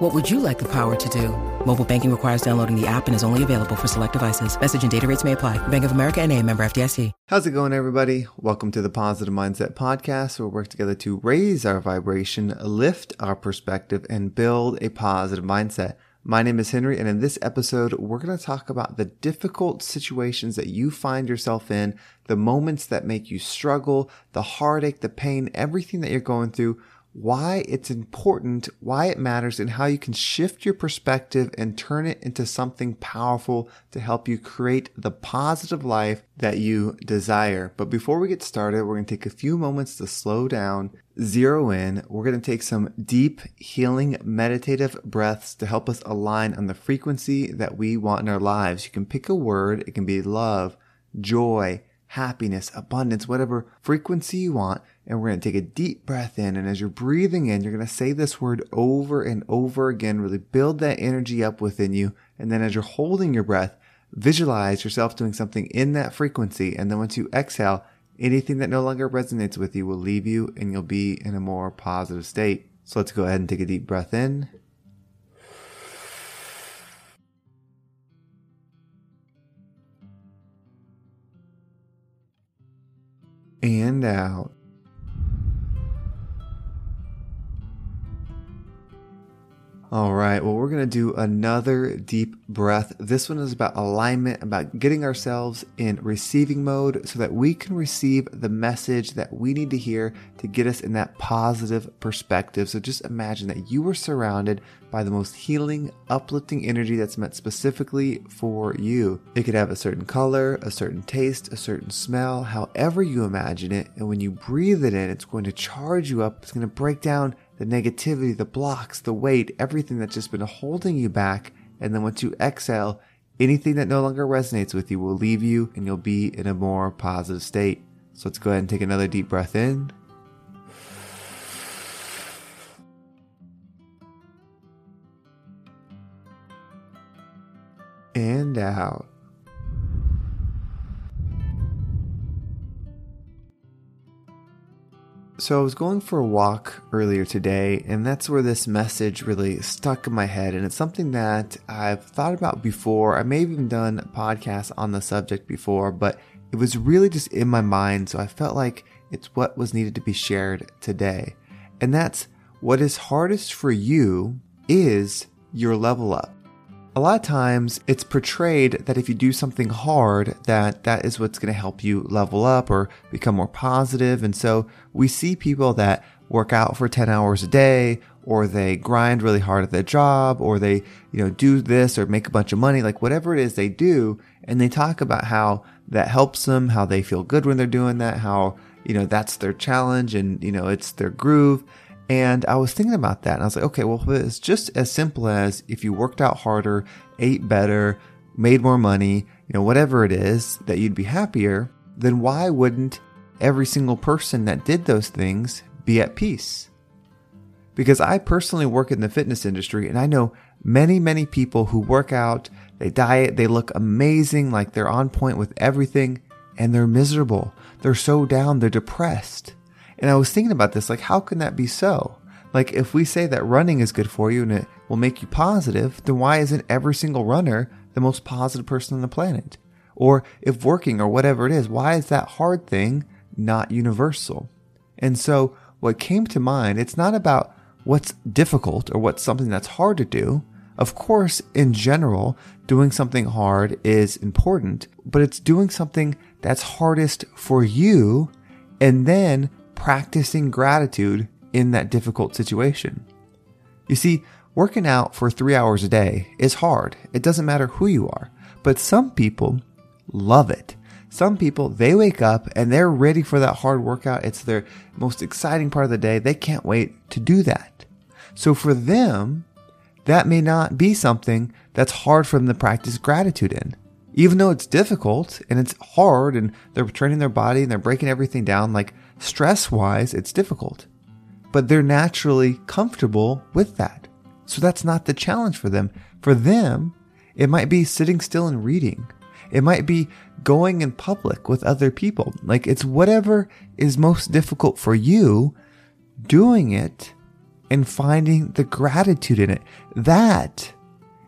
What would you like the power to do? Mobile banking requires downloading the app and is only available for select devices. Message and data rates may apply. Bank of America and a member FDIC. How's it going, everybody? Welcome to the Positive Mindset Podcast, where we work together to raise our vibration, lift our perspective, and build a positive mindset. My name is Henry, and in this episode, we're going to talk about the difficult situations that you find yourself in, the moments that make you struggle, the heartache, the pain, everything that you're going through why it's important, why it matters, and how you can shift your perspective and turn it into something powerful to help you create the positive life that you desire. But before we get started, we're going to take a few moments to slow down, zero in. We're going to take some deep, healing, meditative breaths to help us align on the frequency that we want in our lives. You can pick a word, it can be love, joy, happiness, abundance, whatever frequency you want. And we're going to take a deep breath in. And as you're breathing in, you're going to say this word over and over again, really build that energy up within you. And then as you're holding your breath, visualize yourself doing something in that frequency. And then once you exhale, anything that no longer resonates with you will leave you and you'll be in a more positive state. So let's go ahead and take a deep breath in. and out. All right. Well, we're going to do another deep breath. This one is about alignment, about getting ourselves in receiving mode so that we can receive the message that we need to hear to get us in that positive perspective. So just imagine that you are surrounded by the most healing, uplifting energy that's meant specifically for you. It could have a certain color, a certain taste, a certain smell, however you imagine it. And when you breathe it in, it's going to charge you up. It's going to break down the negativity, the blocks, the weight, everything that's just been holding you back. And then once you exhale, anything that no longer resonates with you will leave you and you'll be in a more positive state. So let's go ahead and take another deep breath in. And out. So I was going for a walk earlier today, and that's where this message really stuck in my head. And it's something that I've thought about before. I may have even done podcasts on the subject before, but it was really just in my mind. So I felt like it's what was needed to be shared today. And that's what is hardest for you is your level up a lot of times it's portrayed that if you do something hard that that is what's going to help you level up or become more positive. And so we see people that work out for 10 hours a day or they grind really hard at their job or they you know do this or make a bunch of money like whatever it is they do and they talk about how that helps them how they feel good when they're doing that how you know that's their challenge and you know it's their groove and I was thinking about that and I was like, okay, well, it's just as simple as if you worked out harder, ate better, made more money, you know, whatever it is that you'd be happier, then why wouldn't every single person that did those things be at peace? Because I personally work in the fitness industry and I know many, many people who work out, they diet, they look amazing, like they're on point with everything, and they're miserable. They're so down, they're depressed. And I was thinking about this, like, how can that be so? Like, if we say that running is good for you and it will make you positive, then why isn't every single runner the most positive person on the planet? Or if working or whatever it is, why is that hard thing not universal? And so what came to mind, it's not about what's difficult or what's something that's hard to do. Of course, in general, doing something hard is important, but it's doing something that's hardest for you and then practicing gratitude in that difficult situation. You see, working out for three hours a day is hard. It doesn't matter who you are, but some people love it. Some people, they wake up and they're ready for that hard workout. It's their most exciting part of the day. They can't wait to do that. So for them, that may not be something that's hard for them to practice gratitude in. Even though it's difficult and it's hard and they're training their body and they're breaking everything down, like stress wise, it's difficult. But they're naturally comfortable with that. So that's not the challenge for them. For them, it might be sitting still and reading. It might be going in public with other people. Like it's whatever is most difficult for you, doing it and finding the gratitude in it. That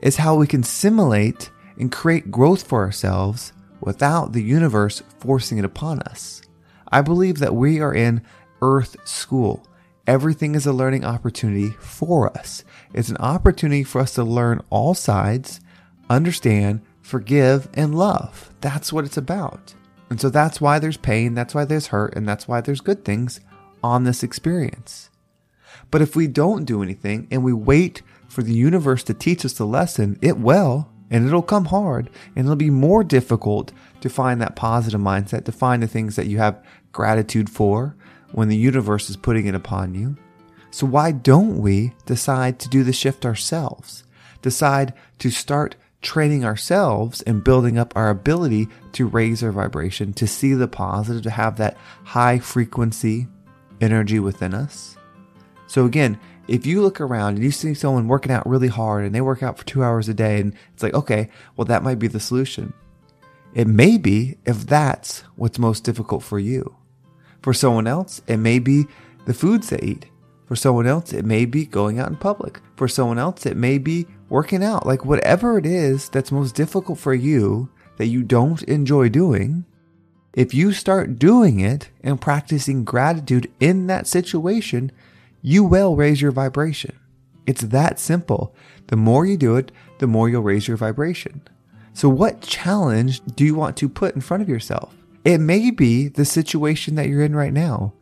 is how we can simulate and create growth for ourselves without the universe forcing it upon us. I believe that we are in Earth School. Everything is a learning opportunity for us. It's an opportunity for us to learn all sides, understand, forgive, and love. That's what it's about. And so that's why there's pain, that's why there's hurt, and that's why there's good things on this experience. But if we don't do anything and we wait for the universe to teach us the lesson, it will, and it'll come hard, and it'll be more difficult to find that positive mindset, to find the things that you have gratitude for when the universe is putting it upon you. So why don't we decide to do the shift ourselves? Decide to start training ourselves and building up our ability to raise our vibration, to see the positive, to have that high frequency energy within us. So again, if you look around and you see someone working out really hard and they work out for two hours a day and it's like, okay, well, that might be the solution. It may be if that's what's most difficult for you. For someone else, it may be the foods they eat. For someone else, it may be going out in public. For someone else, it may be working out. Like whatever it is that's most difficult for you that you don't enjoy doing, if you start doing it and practicing gratitude in that situation, you will raise your vibration. It's that simple. The more you do it, the more you'll raise your vibration. So, what challenge do you want to put in front of yourself? It may be the situation that you're in right now.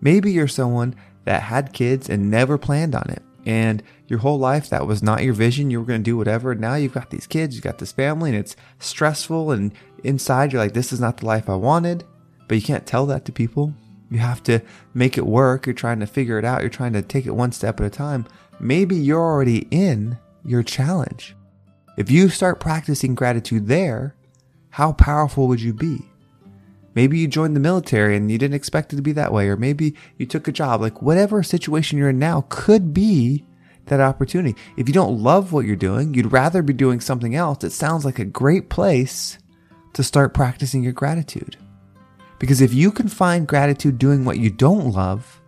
Maybe you're someone that had kids and never planned on it. And your whole life, that was not your vision. You were going to do whatever. Now you've got these kids, you've got this family, and it's stressful. And inside, you're like, this is not the life I wanted. But you can't tell that to people. You have to make it work. You're trying to figure it out. You're trying to take it one step at a time. Maybe you're already in your challenge. If you start practicing gratitude there, how powerful would you be? Maybe you joined the military and you didn't expect it to be that way, or maybe you took a job. Like whatever situation you're in now could be that opportunity. If you don't love what you're doing, you'd rather be doing something else. It sounds like a great place to start practicing your gratitude. Because if you can find gratitude doing what you don't love,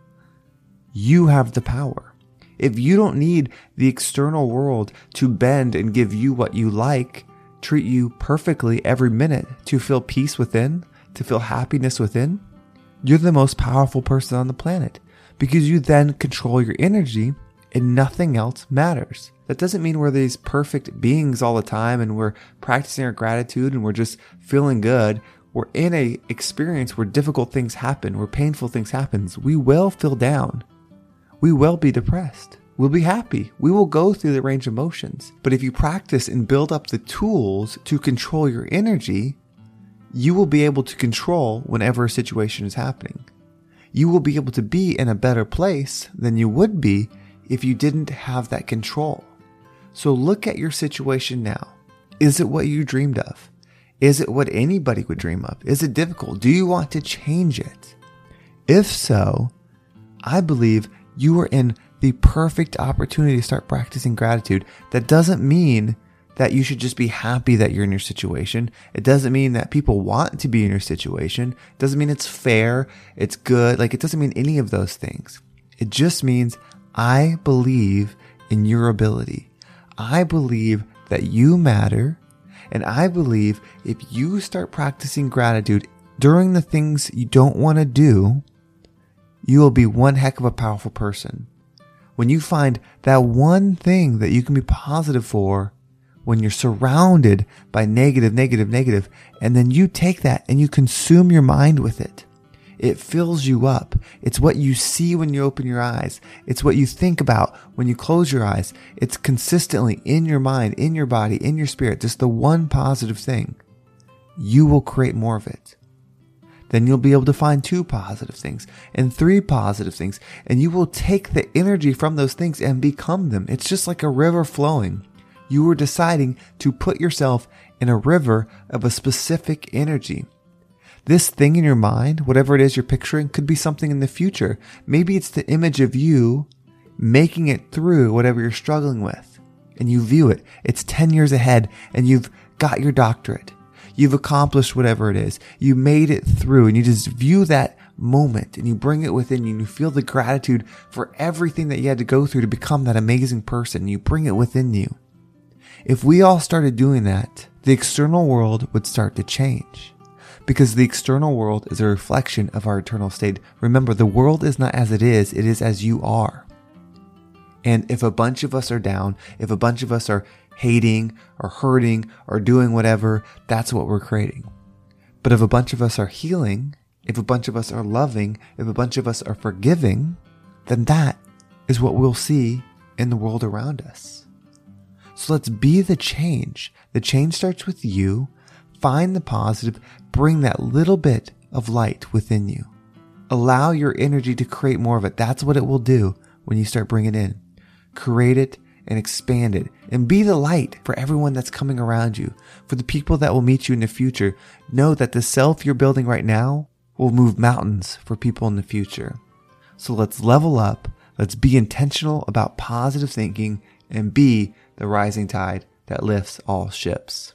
you have the power. If you don't need the external world to bend and give you what you like, treat you perfectly every minute to feel peace within, to feel happiness within, you're the most powerful person on the planet because you then control your energy and nothing else matters. That doesn't mean we're these perfect beings all the time and we're practicing our gratitude and we're just feeling good we're in a experience where difficult things happen, where painful things happen, we will feel down. We will be depressed. We'll be happy. We will go through the range of emotions. But if you practice and build up the tools to control your energy, you will be able to control whenever a situation is happening. You will be able to be in a better place than you would be if you didn't have that control. So look at your situation now. Is it what you dreamed of? Is it what anybody would dream of? Is it difficult? Do you want to change it? If so, I believe you are in the perfect opportunity to start practicing gratitude. That doesn't mean that you should just be happy that you're in your situation. It doesn't mean that people want to be in your situation. It doesn't mean it's fair, it's good. Like it doesn't mean any of those things. It just means I believe in your ability. I believe that you matter and I believe if you start practicing gratitude during the things you don't want to do, you will be one heck of a powerful person. When you find that one thing that you can be positive for, when you're surrounded by negative, negative, negative, and then you take that and you consume your mind with it. It fills you up. It's what you see when you open your eyes. It's what you think about when you close your eyes. It's consistently in your mind, in your body, in your spirit, just the one positive thing. You will create more of it. Then you'll be able to find two positive things and three positive things, and you will take the energy from those things and become them. It's just like a river flowing. You are deciding to put yourself in a river of a specific energy. This thing in your mind, whatever it is you're picturing, could be something in the future. Maybe it's the image of you making it through whatever you're struggling with. And you view it. It's 10 years ahead and you've got your doctorate. You've accomplished whatever it is. You made it through and you just view that moment and you bring it within you and you feel the gratitude for everything that you had to go through to become that amazing person. You bring it within you. If we all started doing that, the external world would start to change. Because the external world is a reflection of our eternal state. Remember, the world is not as it is, it is as you are. And if a bunch of us are down, if a bunch of us are hating or hurting or doing whatever, that's what we're creating. But if a bunch of us are healing, if a bunch of us are loving, if a bunch of us are forgiving, then that is what we'll see in the world around us. So let's be the change. The change starts with you. Find the positive, bring that little bit of light within you. Allow your energy to create more of it. That's what it will do when you start bringing it in. Create it and expand it and be the light for everyone that's coming around you. For the people that will meet you in the future, know that the self you're building right now will move mountains for people in the future. So let's level up. Let's be intentional about positive thinking and be the rising tide that lifts all ships.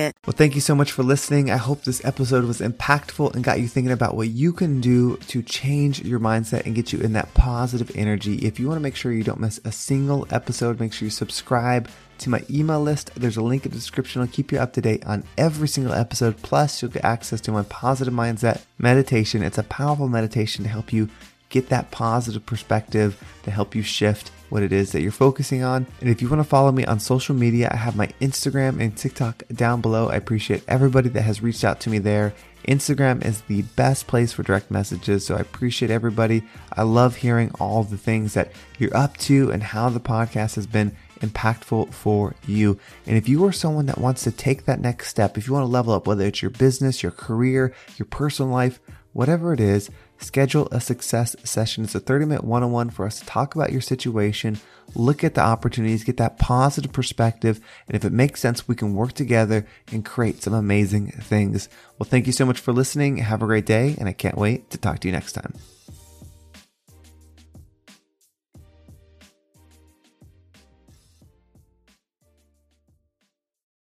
Well, thank you so much for listening. I hope this episode was impactful and got you thinking about what you can do to change your mindset and get you in that positive energy. If you want to make sure you don't miss a single episode, make sure you subscribe to my email list. There's a link in the description. I'll keep you up to date on every single episode. Plus, you'll get access to my positive mindset meditation. It's a powerful meditation to help you get that positive perspective to help you shift what it is that you're focusing on. And if you want to follow me on social media, I have my Instagram and TikTok down below. I appreciate everybody that has reached out to me there. Instagram is the best place for direct messages, so I appreciate everybody. I love hearing all the things that you're up to and how the podcast has been impactful for you. And if you are someone that wants to take that next step, if you want to level up, whether it's your business, your career, your personal life, whatever it is, schedule a success session. It's a 30 minute one on one for us to talk about your situation, look at the opportunities, get that positive perspective. And if it makes sense, we can work together and create some amazing things. Well, thank you so much for listening. Have a great day, and I can't wait to talk to you next time.